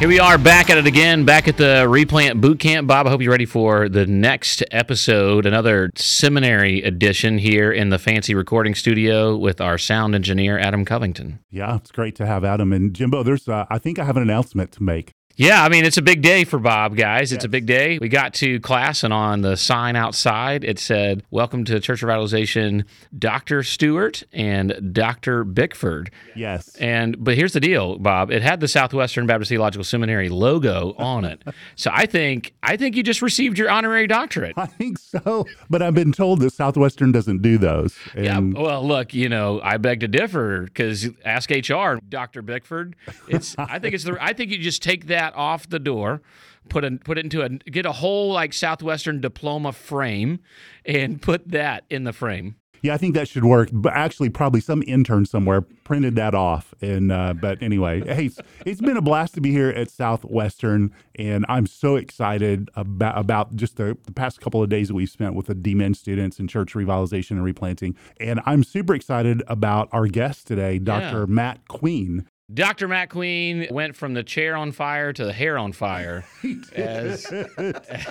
Here we are back at it again, back at the Replant Boot Camp. Bob, I hope you're ready for the next episode, another seminary edition here in the fancy recording studio with our sound engineer, Adam Covington. Yeah, it's great to have Adam. And Jimbo, there's, uh, I think I have an announcement to make. Yeah, I mean, it's a big day for Bob, guys. It's yes. a big day. We got to class, and on the sign outside, it said, Welcome to Church Revitalization, Dr. Stewart and Dr. Bickford. Yes. And, but here's the deal, Bob. It had the Southwestern Baptist Theological Seminary logo on it. so I think, I think you just received your honorary doctorate. I think so. But I've been told that Southwestern doesn't do those. And... Yeah. Well, look, you know, I beg to differ because ask HR, Dr. Bickford. It's, I think it's the, I think you just take that that off the door, put a, put it into a get a whole like Southwestern diploma frame, and put that in the frame. Yeah, I think that should work. But actually, probably some intern somewhere printed that off. And uh, but anyway, hey, it's, it's been a blast to be here at Southwestern, and I'm so excited about about just the, the past couple of days that we've spent with the DMin students in church revitalization and replanting. And I'm super excited about our guest today, Dr. Yeah. Matt Queen. Dr. Matt Queen went from the chair on fire to the hair on fire as,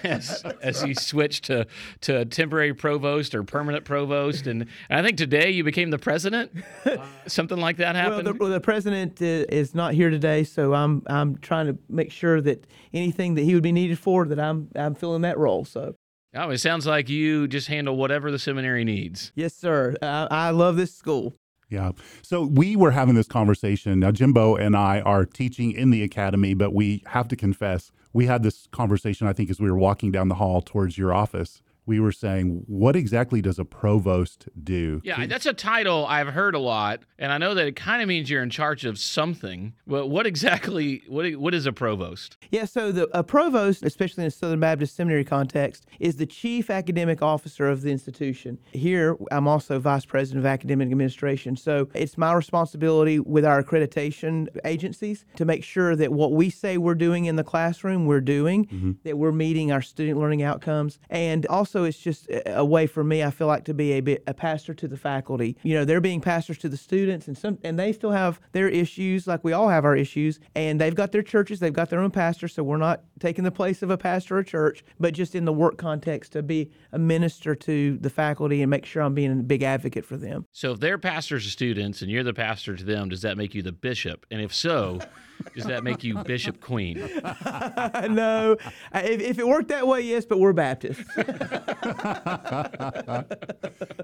as, as he switched to, to temporary provost or permanent provost. And, and I think today you became the president. Something like that happened. Well the, well, the, president uh, is not here today, so I'm, I'm trying to make sure that anything that he would be needed for, that I'm, I'm filling that role. So. Oh, it sounds like you just handle whatever the seminary needs. Yes, sir. I, I love this school. Yeah. So we were having this conversation. Now, Jimbo and I are teaching in the academy, but we have to confess, we had this conversation, I think, as we were walking down the hall towards your office we were saying, what exactly does a provost do? Yeah, that's a title I've heard a lot, and I know that it kind of means you're in charge of something. But what exactly what what is a provost? Yeah, so the a provost, especially in a Southern Baptist Seminary context, is the chief academic officer of the institution. Here, I'm also vice president of academic administration, so it's my responsibility with our accreditation agencies to make sure that what we say we're doing in the classroom, we're doing, mm-hmm. that we're meeting our student learning outcomes, and also also it's just a way for me I feel like to be a bit a pastor to the faculty. You know, they're being pastors to the students and some and they still have their issues like we all have our issues and they've got their churches, they've got their own pastors, so we're not taking the place of a pastor or church, but just in the work context to be a minister to the faculty and make sure I'm being a big advocate for them. So if they're pastors to students and you're the pastor to them, does that make you the bishop? And if so, does that make you Bishop Queen? no. Uh, if, if, it worked that way, yes, but we're Baptists.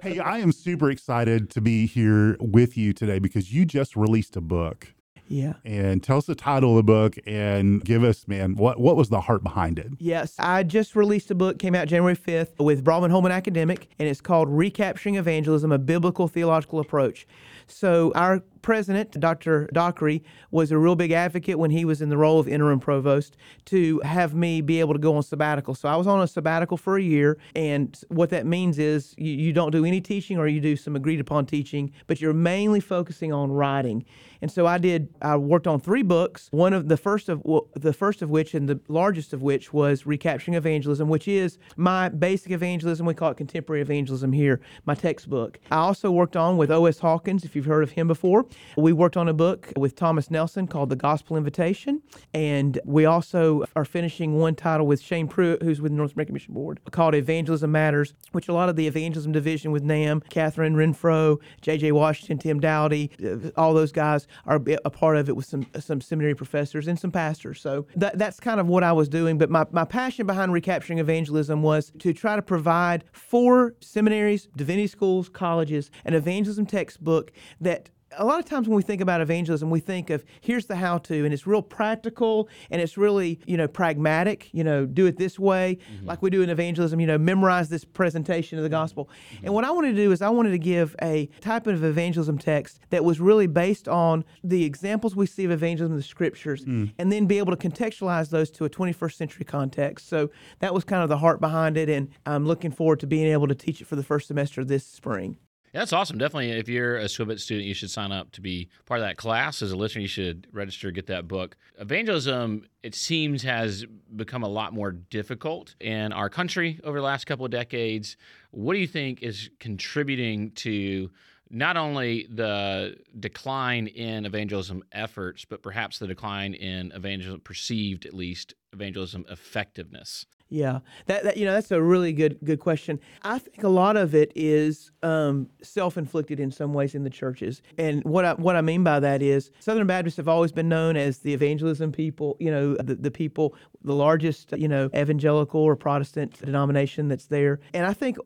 hey, I am super excited to be here with you today because you just released a book. Yeah. And tell us the title of the book and give us, man, what, what was the heart behind it? Yes. I just released a book, came out January 5th with Broadman Holman Academic, and it's called Recapturing Evangelism A Biblical Theological Approach. So, our president, Dr. Dockery, was a real big advocate when he was in the role of interim provost to have me be able to go on sabbatical. So I was on a sabbatical for a year, and what that means is you, you don't do any teaching or you do some agreed upon teaching, but you're mainly focusing on writing. And so I did. I worked on three books. One of the first of well, the first of which and the largest of which was recapturing evangelism, which is my basic evangelism. We call it contemporary evangelism here. My textbook. I also worked on with O.S. Hawkins, if you've heard of him before. We worked on a book with Thomas Nelson called The Gospel Invitation, and we also are finishing one title with Shane Pruitt, who's with the North American Mission Board, called Evangelism Matters, which a lot of the evangelism division with NAMB, Catherine Renfro, J.J. Washington, Tim Dowdy, uh, all those guys are a part of it with some some seminary professors and some pastors. So that, that's kind of what I was doing. But my, my passion behind recapturing evangelism was to try to provide for seminaries, divinity schools, colleges, an evangelism textbook that a lot of times when we think about evangelism, we think of here's the how to, and it's real practical and it's really, you know, pragmatic, you know, do it this way, mm-hmm. like we do in evangelism, you know, memorize this presentation of the gospel. Mm-hmm. And what I wanted to do is I wanted to give a type of evangelism text that was really based on the examples we see of evangelism in the scriptures mm. and then be able to contextualize those to a 21st century context. So that was kind of the heart behind it. And I'm looking forward to being able to teach it for the first semester this spring. Yeah, that's awesome. Definitely, if you're a Swibit student, you should sign up to be part of that class. As a listener, you should register, get that book. Evangelism, it seems, has become a lot more difficult in our country over the last couple of decades. What do you think is contributing to not only the decline in evangelism efforts, but perhaps the decline in evangelism, perceived at least, evangelism effectiveness? Yeah, that, that you know that's a really good good question. I think a lot of it is um, self inflicted in some ways in the churches, and what I what I mean by that is Southern Baptists have always been known as the evangelism people. You know, the, the people, the largest you know evangelical or Protestant denomination that's there, and I think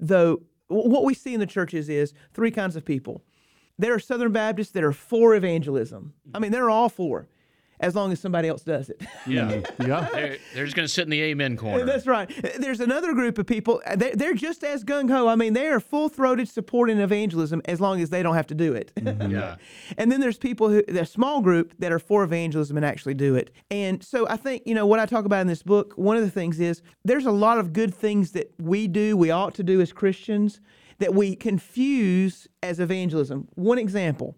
though what we see in the churches is three kinds of people. There are Southern Baptists that are for evangelism. I mean, they're all for as long as somebody else does it. Yeah. yeah. They're, they're just going to sit in the amen corner. That's right. There's another group of people, they're, they're just as gung ho. I mean, they are full throated supporting evangelism as long as they don't have to do it. Mm-hmm. yeah. And then there's people who, a small group that are for evangelism and actually do it. And so I think, you know, what I talk about in this book, one of the things is there's a lot of good things that we do, we ought to do as Christians that we confuse as evangelism. One example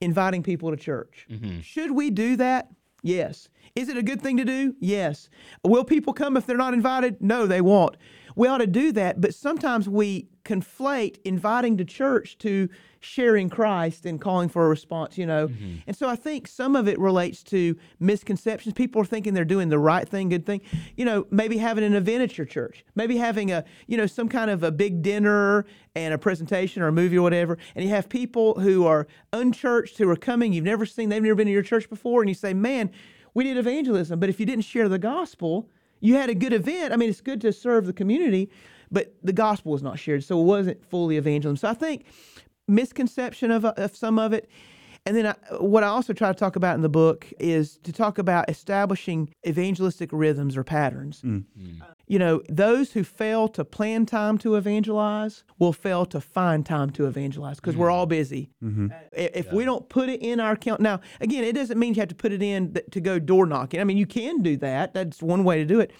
inviting people to church. Mm-hmm. Should we do that? Yes. Is it a good thing to do? Yes. Will people come if they're not invited? No, they won't. We ought to do that, but sometimes we conflate inviting to church to sharing Christ and calling for a response, you know. Mm-hmm. And so I think some of it relates to misconceptions. People are thinking they're doing the right thing, good thing. You know, maybe having an event at your church, maybe having a, you know, some kind of a big dinner and a presentation or a movie or whatever, and you have people who are unchurched who are coming, you've never seen, they've never been to your church before, and you say, man, we did evangelism, but if you didn't share the gospel, you had a good event. I mean, it's good to serve the community, but the gospel was not shared, so it wasn't fully evangelism. So I think misconception of, of some of it. And then I, what I also try to talk about in the book is to talk about establishing evangelistic rhythms or patterns. Mm. Mm you know, those who fail to plan time to evangelize will fail to find time to evangelize because mm-hmm. we're all busy. Mm-hmm. If yeah. we don't put it in our count, now again, it doesn't mean you have to put it in to go door knocking. I mean, you can do that. That's one way to do it.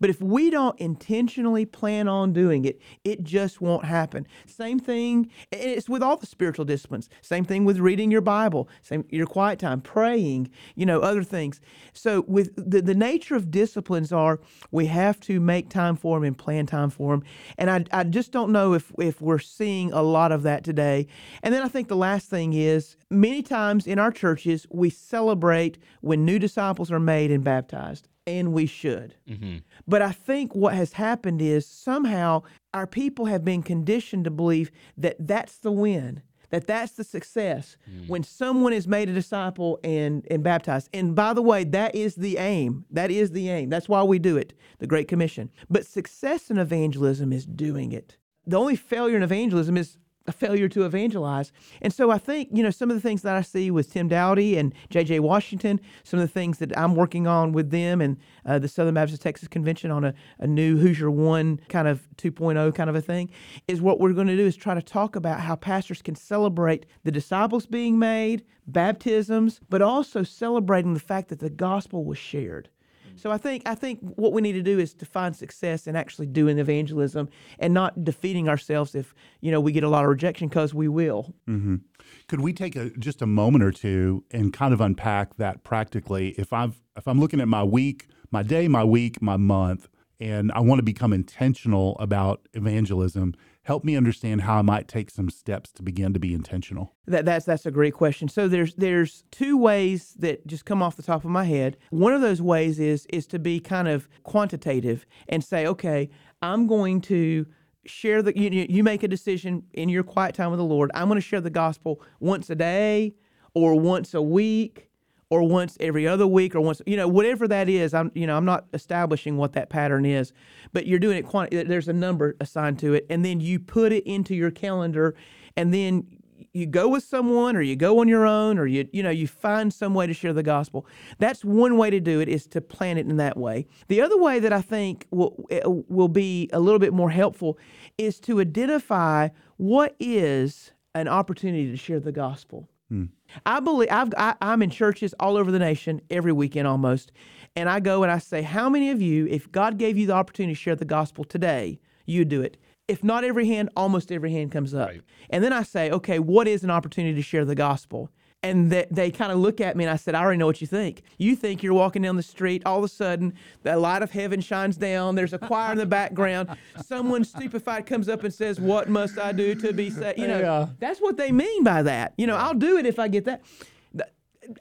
But if we don't intentionally plan on doing it, it just won't happen. Same thing. It's with all the spiritual disciplines. Same thing with reading your Bible. Same your quiet time, praying. You know, other things. So with the the nature of disciplines are we have to make make time for them and plan time for them. And I, I just don't know if, if we're seeing a lot of that today. And then I think the last thing is many times in our churches, we celebrate when new disciples are made and baptized. And we should. Mm-hmm. But I think what has happened is somehow our people have been conditioned to believe that that's the win that that's the success mm. when someone is made a disciple and, and baptized. And by the way, that is the aim. That is the aim. That's why we do it, the Great Commission. But success in evangelism is doing it. The only failure in evangelism is a failure to evangelize. And so I think, you know, some of the things that I see with Tim Dowdy and J.J. Washington, some of the things that I'm working on with them and uh, the Southern Baptist Texas Convention on a, a new Who's Your One kind of 2.0 kind of a thing, is what we're going to do is try to talk about how pastors can celebrate the disciples being made, baptisms, but also celebrating the fact that the gospel was shared. So I think I think what we need to do is to find success in actually doing evangelism and not defeating ourselves if you know we get a lot of rejection because we will. Mm-hmm. Could we take a, just a moment or two and kind of unpack that practically? If I've if I'm looking at my week, my day, my week, my month, and I want to become intentional about evangelism help me understand how I might take some steps to begin to be intentional? That, that's that's a great question. So there's there's two ways that just come off the top of my head. One of those ways is is to be kind of quantitative and say, okay, I'm going to share the you, you make a decision in your quiet time with the Lord. I'm going to share the gospel once a day or once a week or once every other week or once you know whatever that is i'm you know i'm not establishing what that pattern is but you're doing it quanti- there's a number assigned to it and then you put it into your calendar and then you go with someone or you go on your own or you you know you find some way to share the gospel. That's one way to do it is to plan it in that way. The other way that i think will eh, will be a little bit more helpful is to identify what is an opportunity to share the gospel Mm. I believe I've, I, I'm in churches all over the nation every weekend almost, and I go and I say, "How many of you, if God gave you the opportunity to share the gospel today, you'd do it?" If not every hand, almost every hand comes up. Right. And then I say, "Okay, what is an opportunity to share the gospel?" And they, they kind of look at me and I said, I already know what you think. You think you're walking down the street, all of a sudden, the light of heaven shines down. There's a choir in the background. Someone stupefied comes up and says, What must I do to be saved? You know, Yeah. that's what they mean by that. You know, I'll do it if I get that.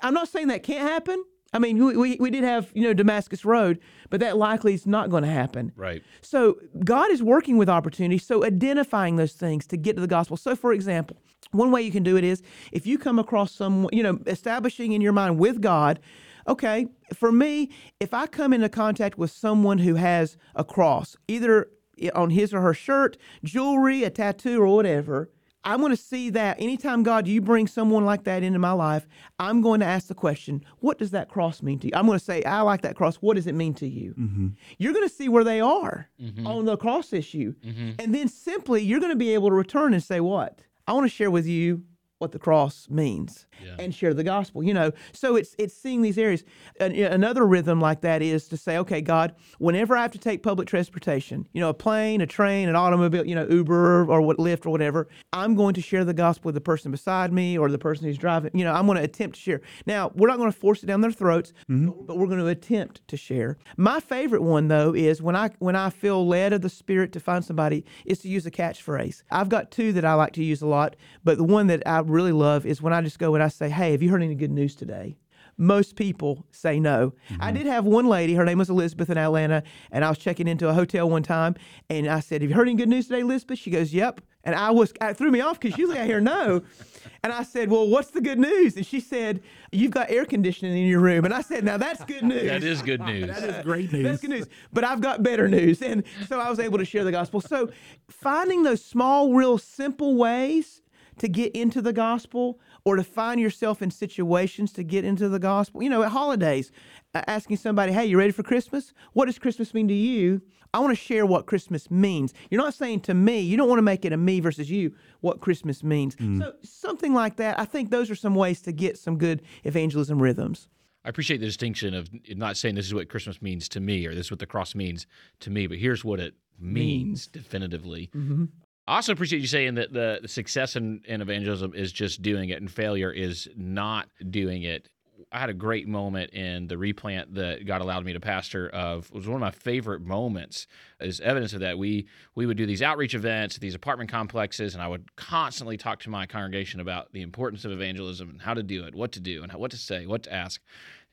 I'm not saying that can't happen. I mean, we, we, we did have, you know, Damascus Road, but that likely is not going to happen. Right. So God is working with opportunities, so identifying those things to get to the gospel. So, for example, one way you can do it is if you come across someone, you know, establishing in your mind with God, okay, for me, if I come into contact with someone who has a cross, either on his or her shirt, jewelry, a tattoo, or whatever, I'm going to see that anytime, God, you bring someone like that into my life, I'm going to ask the question, what does that cross mean to you? I'm going to say, I like that cross. What does it mean to you? Mm-hmm. You're going to see where they are mm-hmm. on the cross issue. Mm-hmm. And then simply, you're going to be able to return and say, what? I want to share with you what the cross means and share the gospel you know? So it's it's seeing these areas. An- another rhythm like that is to say okay god whenever i have to take public transportation you know a plane a train an automobile you know uber or what lyft or whatever i'm going to share the gospel with the person beside me or the person who's driving you know i'm going to attempt to share. Now we're not going to force it down their throats mm-hmm. but we're going to attempt to share. My favorite one though is when i when i feel led of the spirit to find somebody is to use a catchphrase. I've got two that i like to use a lot but the one that i really love is when i just go and i say hey have you heard any good news today most people say no. I mm-hmm. did have one lady, her name was Elizabeth in Atlanta, and I was checking into a hotel one time, and I said, Have you heard any good news today, Elizabeth? She goes, Yep. And I was, it threw me off because usually I hear no. And I said, Well, what's the good news? And she said, You've got air conditioning in your room. And I said, Now that's good news. That is good news. That is great news. That's good news. But I've got better news. And so I was able to share the gospel. So finding those small, real simple ways to get into the gospel or to find yourself in situations to get into the gospel. You know, at holidays, asking somebody, hey, you ready for Christmas? What does Christmas mean to you? I want to share what Christmas means. You're not saying to me, you don't want to make it a me versus you, what Christmas means. Mm-hmm. So something like that. I think those are some ways to get some good evangelism rhythms. I appreciate the distinction of not saying this is what Christmas means to me or this is what the cross means to me, but here's what it means definitively. Mm-hmm. I also appreciate you saying that the, success in, in evangelism is just doing it and failure is not doing it. I had a great moment in the replant that God allowed me to pastor of it was one of my favorite moments as evidence of that. We we would do these outreach events, these apartment complexes, and I would constantly talk to my congregation about the importance of evangelism and how to do it, what to do, and what to say, what to ask.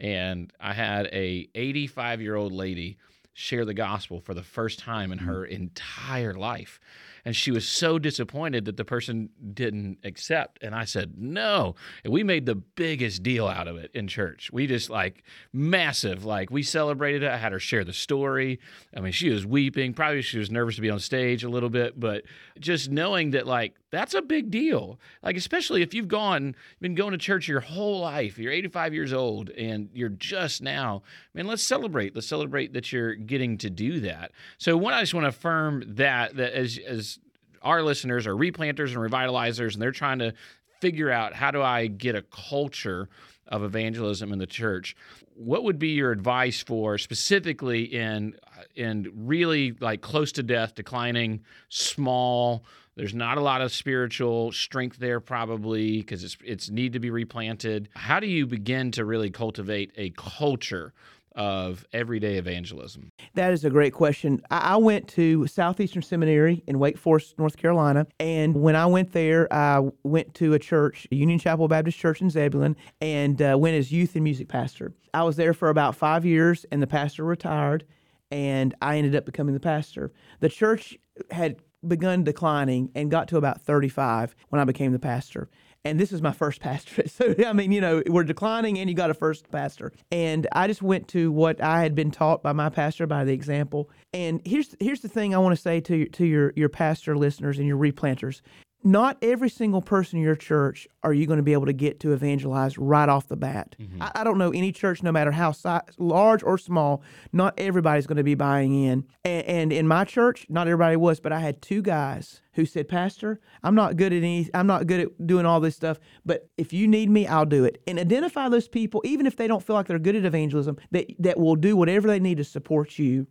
And I had a 85 year old lady share the gospel for the first time in mm-hmm. her entire life. And she was so disappointed that the person didn't accept. And I said, no. And we made the biggest deal out of it in church. We just like massive, like we celebrated it. I had her share the story. I mean, she was weeping. Probably she was nervous to be on stage a little bit, but just knowing that, like, that's a big deal. Like, especially if you've gone, been going to church your whole life, you're 85 years old, and you're just now, man, let's celebrate. Let's celebrate that you're getting to do that. So, one, I just want to affirm that, that as, as our listeners are replanters and revitalizers, and they're trying to figure out how do I get a culture of evangelism in the church. What would be your advice for specifically in in really like close to death, declining, small? There's not a lot of spiritual strength there, probably because it's it's need to be replanted. How do you begin to really cultivate a culture of everyday evangelism? That is a great question. I, went to Southeastern Seminary in Wake Forest, North Carolina, and when I went there, I went to a church, Union Chapel Baptist Church in Zebulon, and uh, went as youth and music pastor. I was there for about five years, and the pastor retired, and I ended up becoming the pastor. The church had begun declining and got to about 35 when I became the pastor. And this is my first pastorate. So, I mean, you know, we're declining and you got a first pastor. And I just went to what I had been taught by my pastor, by the example. And here's here's the thing I want to say to to your, your pastor listeners and your replanters. Not every single person in your church are you going to be able to get to evangelize right off the bat. Mm-hmm. I, I don't know any church, no matter how si- large or small, not everybody's going to be buying in. And, and in my church, not everybody was, but I had two guys who said, "Pastor, I'm not good at any, I'm not good at doing all this stuff, but if you need me, I'll do it." And identify those people, even if they don't feel like they're good at evangelism, that that will do whatever they need to support you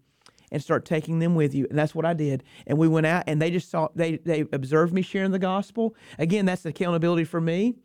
and start taking them with you. And that's what I did. And we went out and they just saw they they observed me sharing the gospel. Again, that's accountability for me.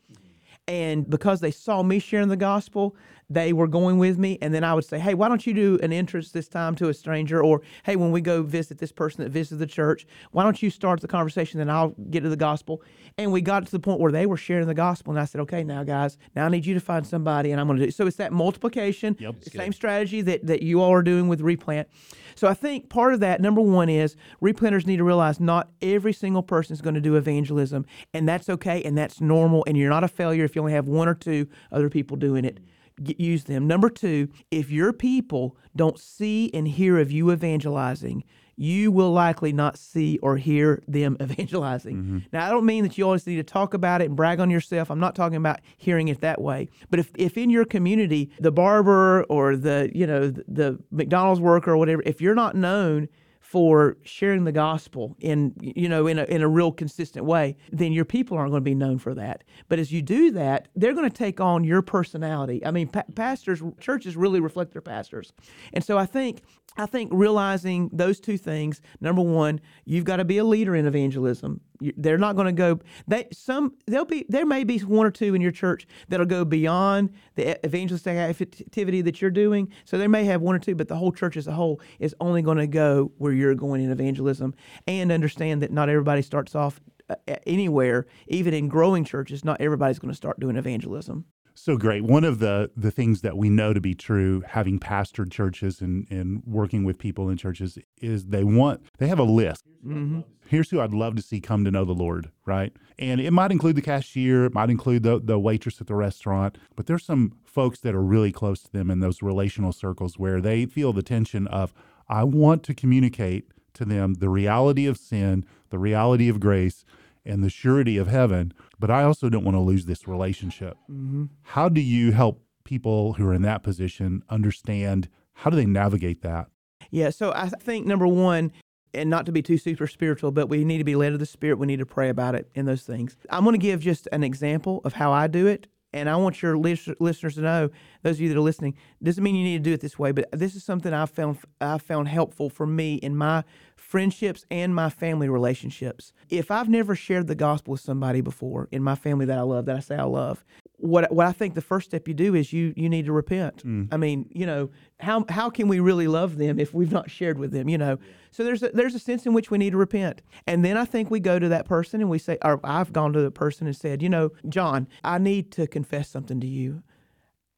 And because they saw me sharing the gospel, they were going with me. And then I would say, Hey, why don't you do an entrance this time to a stranger? Or, Hey, when we go visit this person that visited the church, why don't you start the conversation? Then I'll get to the gospel. And we got to the point where they were sharing the gospel. And I said, Okay, now, guys, now I need you to find somebody and I'm going to do it. So it's that multiplication, Yep. same strategy that, that you all are doing with Replant. So I think part of that, number one, is replanters need to realize not every single person is going to do evangelism, and that's okay and that's normal, and you're not a failure if you only have one or two other people doing it. Get, use them. Number two, if your people don't see and hear of you evangelizing, you will likely not see or hear them evangelizing. Mm-hmm. Now, I don't mean that you always need to talk about it and brag on yourself. I'm not talking about hearing it that way. But if, if in your community, the barber or the, you know, the, the McDonald's worker or whatever, if you're not known for sharing the gospel in you know in a, in a real consistent way then your people aren't going to be known for that. But as you do that they're going to take on your personality. I mean pa- pastors churches really reflect their pastors. And so i think i think realizing those two things number one you've got to be a leader in evangelism. They're not going to go they some there'll be there may be one or two in your church that'll go beyond the evangelistic activity that you're doing. So they may have one or two but the whole church as a whole is only going to go where you're going in evangelism. And understand that not everybody starts off uh, anywhere even in growing churches not everybody's going to start doing evangelism So great. One of the the things that we know to be true, having pastored churches and and working with people in churches, is they want they have a list. Mm-hmm. Here's who I'd love to see come to know the Lord, right? And it might include the cashier, it might include the the waitress at the restaurant, but there's some folks that are really close to them in those relational circles where they feel the tension of I want to communicate to them the reality of sin, the reality of grace, and the surety of heaven, but I also don't want to lose this relationship. Mm-hmm. How do you help people who are in that position understand how do they navigate that? Yeah, so I think number one, and not to be too super spiritual, but we need to be led of the Spirit. We need to pray about it in those things. I'm going to give just an example of how I do it. And I want your lis- listeners to know, those of you that are listening, doesn't mean you need to do it this way, but this is something I've found I've found helpful for me in my friendships and my family relationships. If I've never shared the gospel with somebody before in my family that I love, that I say I love, what what I think the first step you do is you you need to repent. Mm. I mean, you know, how how can we really love them if we've not shared with them? You know, so there's a, there's a sense in which we need to repent, and then I think we go to that person and we say, or I've gone to the person and said, you know, John, I need to confess something to you.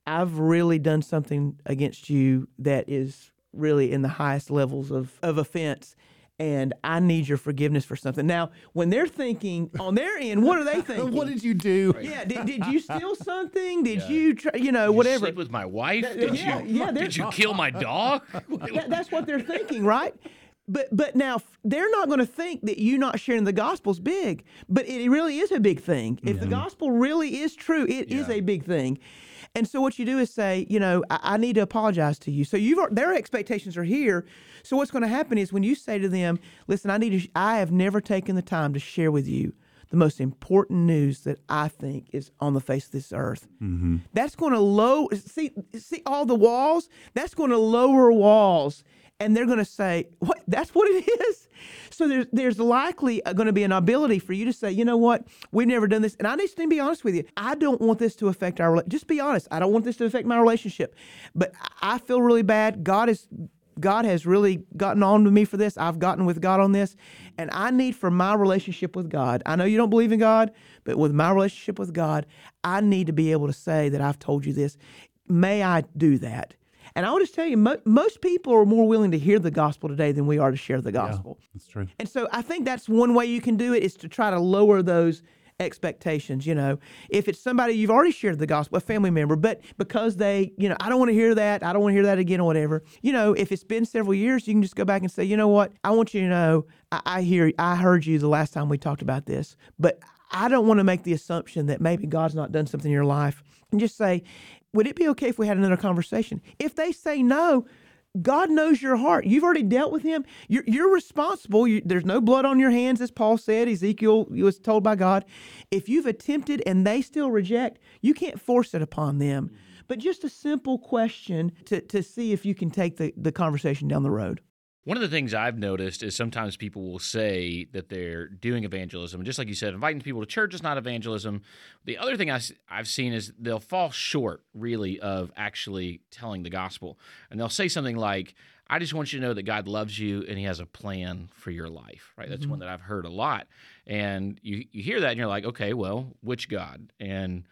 I've really done something against you that is really in the highest levels of, of offense. And I need your forgiveness for something. Now, when they're thinking on their end, what are they thinking? What did you do? yeah, did, did you steal something? Did Yeah. you, try, you know, Did you whatever? sleep with my wife? Did yeah, you? yeah, did you kill my dog? That- that's what they're thinking, right? But but now they're not going to think that you not sharing the gospel's big, but it really is a big thing. If the gospel really is true, it is Yeah. a big thing. And so what you do is say, you know, I, I need to apologize to you. So you've their expectations are here. So what's going to happen is when you say to them, listen, I need to, I have never taken the time to share with you the most important news that I think is on the face of this earth. Mm-hmm. That's going to low see see all the walls. That's going to lower walls, and they're going to say, "What? That's what it is." So there's there's likely uh, going to be an ability for you to say, "You know what? We've never done this," and I need to be honest with you. I don't want this to affect our. Just be honest. I don't want this to affect my relationship, but I feel really bad. God is God has really gotten on with me for this. I've gotten with God on this. And I need for my relationship with God. I know you don't believe in God, but with my relationship with God, I need to be able to say that I've told you this. May I do that? And I will just tell you, mo- most people are more willing to hear the gospel today than we are to share the gospel. That's true. And so I think that's one way you can do it is to try to lower those expectations. You know, if it's somebody you've already shared the gospel, a family member, but because they, you know, I don't want to hear that, I don't want to hear that again or whatever. You know, if it's been several years, you can just go back and say, you know what, I want you to know, I, I hear, I heard you the last time we talked about this, but I don't want to make the assumption that maybe God's not done something in your life, and just say, would it be okay if we had another conversation? If they say no, God knows your heart. You've already dealt with him. You're, you're responsible. You, there's no blood on your hands, as Paul said. Ezekiel was told by God. If you've attempted and they still reject, you can't force it upon them. Mm-hmm. But just a simple question to, to see if you can take the, the conversation down the road. One of the things I've noticed is sometimes people will say that they're doing evangelism. Just like you said, inviting people to church is not evangelism. The other thing I, have seen is they'll fall short, really, of actually telling the gospel. And they'll say something like, I just want you to know that God loves you and He has a plan for your life, right? That's mm-hmm. one that I've heard a lot. And you, you hear that and you're like, okay, well, which God? And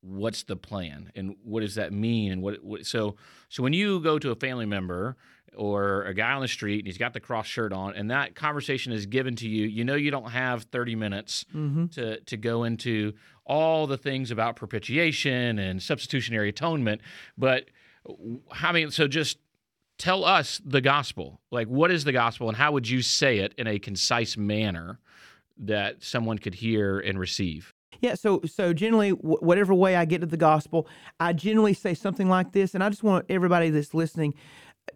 what's the plan? And what does that mean? And what, what so so when you go to a family member or a guy on the street and he's got the cross shirt on and that conversation is given to you you know you don't have 30 minutes mm-hmm. to to go into all the things about propitiation and substitutionary atonement but I mean so just tell us the gospel like what is the gospel and how would you say it in a concise manner that someone could hear and receive yeah, so so generally, w- whatever way I get to the gospel, I generally say something like this, and I just want everybody that's listening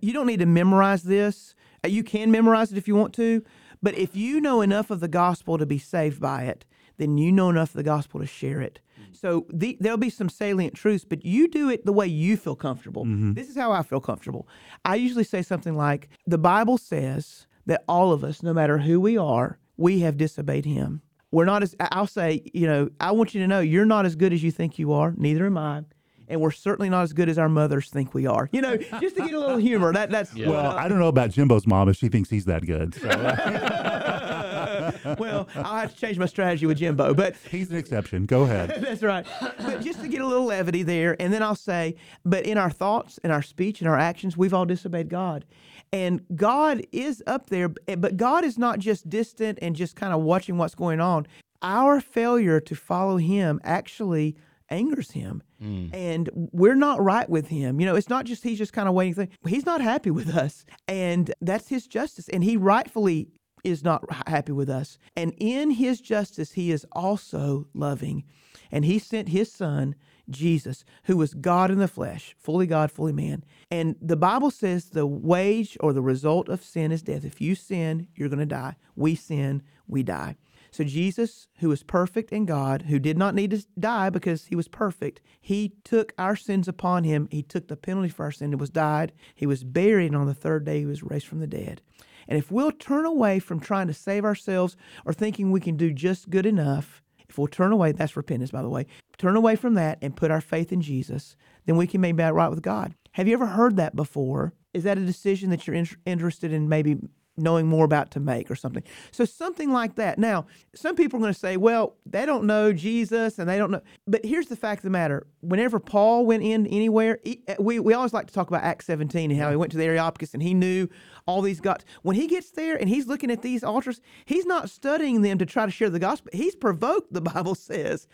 you don't need to memorize this. Uh, you can memorize it if you want to, but if you know enough of the gospel to be saved by it, then you know enough of the gospel to share it. Mm-hmm. So the, there'll be some salient truths, but you do it the way you feel comfortable. Mm-hmm. This is how I feel comfortable. I usually say something like, "The Bible says that all of us, no matter who we are, we have disobeyed Him. We're not as I'll say, you know, I want you to know you're not as good as you think you are. Neither am I." and we're certainly not as good as our mothers think we are. You know, just to get a little humor. That that's yeah. well, I don't know about Jimbo's mom if she thinks he's that good. So. well, I'll have to change my strategy with Jimbo, but he's an exception. Go ahead. that's right. But just to get a little levity there, and then I'll say, but in our thoughts, in our speech, in our actions, we've all disobeyed God. And God is up there, eh, but God is not just distant and just kind of watching what's going on. Our failure to follow Him actually angers him. Mm. And we're not right with him. You know, it's not just he's just kind of waiting. He's not happy with us. And that's his justice. And he rightfully is not happy with us. And in his justice, he is also loving. And he sent his son, Jesus, who was God in the flesh, fully God, fully man. And the Bible says the wage or the result of sin is death. If you sin, you're going to die. We sin, we die. So Jesus, who was perfect in God, who did not need to die because he was perfect, he took our sins upon him. He took the penalty for our sin and was died. He was buried, and on the third day he was raised from the dead. And if we'll turn away from trying to save ourselves or thinking we can do just good enough, if we'll turn away, that's repentance, by the way, turn away from that and put our faith in Jesus, then we can be right with God. Have you ever heard that before? Is that a decision that you're in- interested in maybe knowing more about to make or something. So something like that. Now, some people are going to say, well, they don't know Jesus and they don't know. But here's the fact of the matter. Whenever Paul went in anywhere, he, eh, we, we always like to talk about Acts 17 and how he went to the Areopagus and he knew all these gods. When he gets there and he's looking at these altars, he's not studying them to try to share the gospel. He's provoked, the Bible says.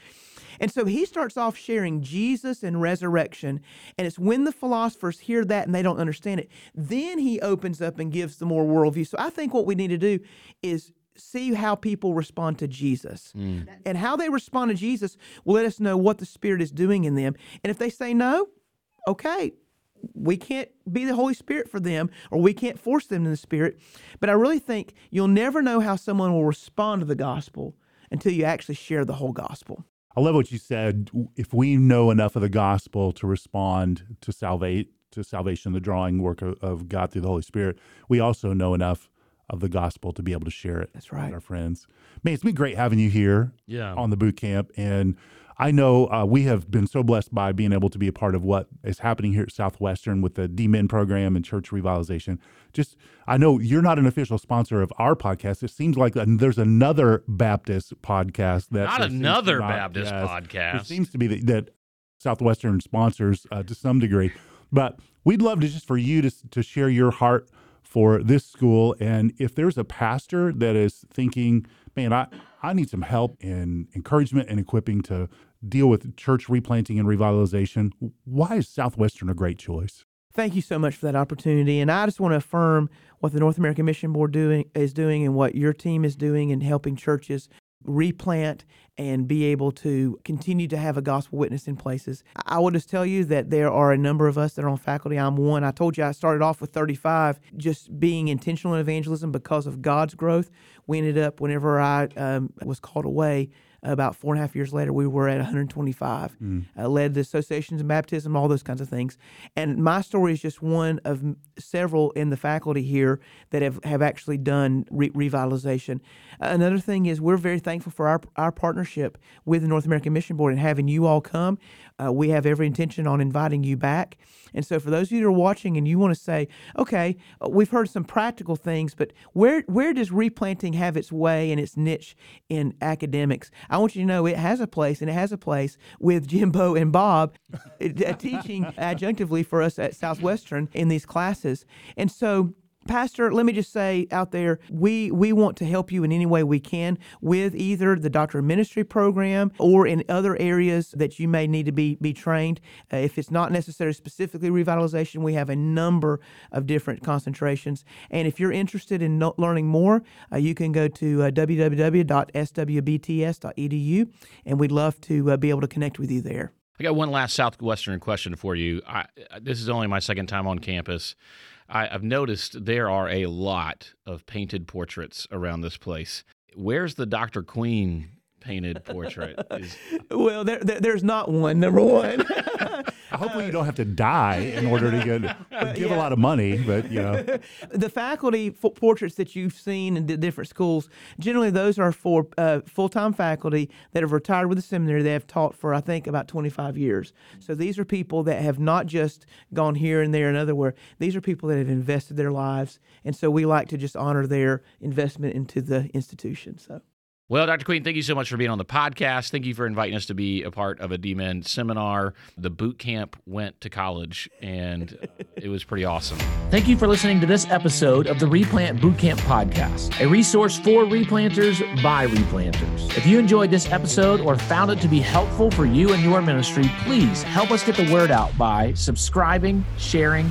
And so he starts off sharing Jesus and resurrection. And it's when the philosophers hear that and they don't understand it, then he opens up and gives the more worldview. So I think what we need to do is see how people respond to Jesus. Mm. And how they respond to Jesus will let us know what the Spirit is doing in them. And if they say no, okay, we can't be the Holy Spirit for them or we can't force them in the Spirit. But I really think you'll never know how someone will respond to the gospel until you actually share the whole gospel. I love what you said. If we know enough of the gospel to respond to salvate to salvation, the drawing work of, of, God through the Holy Spirit, we also know enough of the gospel to be able to share it. That's right, with our friends. Man, it's been great having you here. Yeah. on the boot camp, and I know uh, we have been so blessed by being able to be a part of what is happening here at Southwestern with the DMin program and church revitalization. Just, I know you're not an official sponsor of our podcast. It seems like there's another Baptist podcast that not another not, Baptist yes, podcast. It seems to be that, that Southwestern sponsors uh, to some degree, but we'd love to just for you to to share your heart for this school. And if there's a pastor that is thinking, man, I, I need some help and encouragement and equipping to deal with church replanting and revitalization, why is Southwestern a great choice? Thank you so much for that opportunity. And I just want to affirm what the North American Mission Board doing is doing and what your team is doing in helping churches replant and be able to continue to have a gospel witness in places. I will just tell you that there are a number of us that are on faculty. I'm one. I told you I started off with 35, just being intentional in evangelism because of God's growth. We ended up, whenever I um, was called away, about four and a half years later, we were at 125. Mm. Uh, led the associations and baptism, all those kinds of things. And my story is just one of several in the faculty here that have, have actually done re- revitalization. Uh, another thing is we're very thankful for our, our partnership with the North American Mission Board and having you all come. Uh, we have every intention on inviting you back. And so, for those of you that are watching and you want to say, okay, uh, we've heard some practical things, but where where does replanting have its way and its niche in academics? I want you to know it has a place, and it has a place with Jimbo and Bob uh, teaching adjunctively for us at Southwestern in these classes. And so, Pastor, let me just say out there, we we want to help you in any way we can with either the Doctor of Ministry program or in other areas that you may need to be be trained. Uh, if it's not necessary specifically revitalization, we have a number of different concentrations. And if you're interested in no, learning more, uh, you can go to uh, www.swbts.edu, and we'd love to uh, be able to connect with you there. I got one last Southwestern question for you. I, this is only my second time on campus. I, have noticed there are a lot of painted portraits around this place. Where's the Dr. Queen painted portrait? Is... well, there, there, there's not one. Number one. Hopefully, you don't have to die in order to get give yeah. a lot of money. But you know, the faculty f- portraits that you've seen in the different schools, generally those are for uh, full time faculty that have retired with the seminary. They have taught for I think about 25 years. So these are people that have not just gone here and there and otherwhere. These are people that have invested their lives, and so we like to just honor their investment into the institution. So. Well, Dr. Queen, thank you so much for being on the podcast. Thank you for inviting us to be a part of a DMin seminar. The boot camp went to college, and uh, it was pretty awesome. Thank you for listening to this episode of the Replant Bootcamp Podcast, a resource for replanters by replanters. If you enjoyed this episode or found it to be helpful for you and your ministry, please help us get the word out by subscribing, sharing,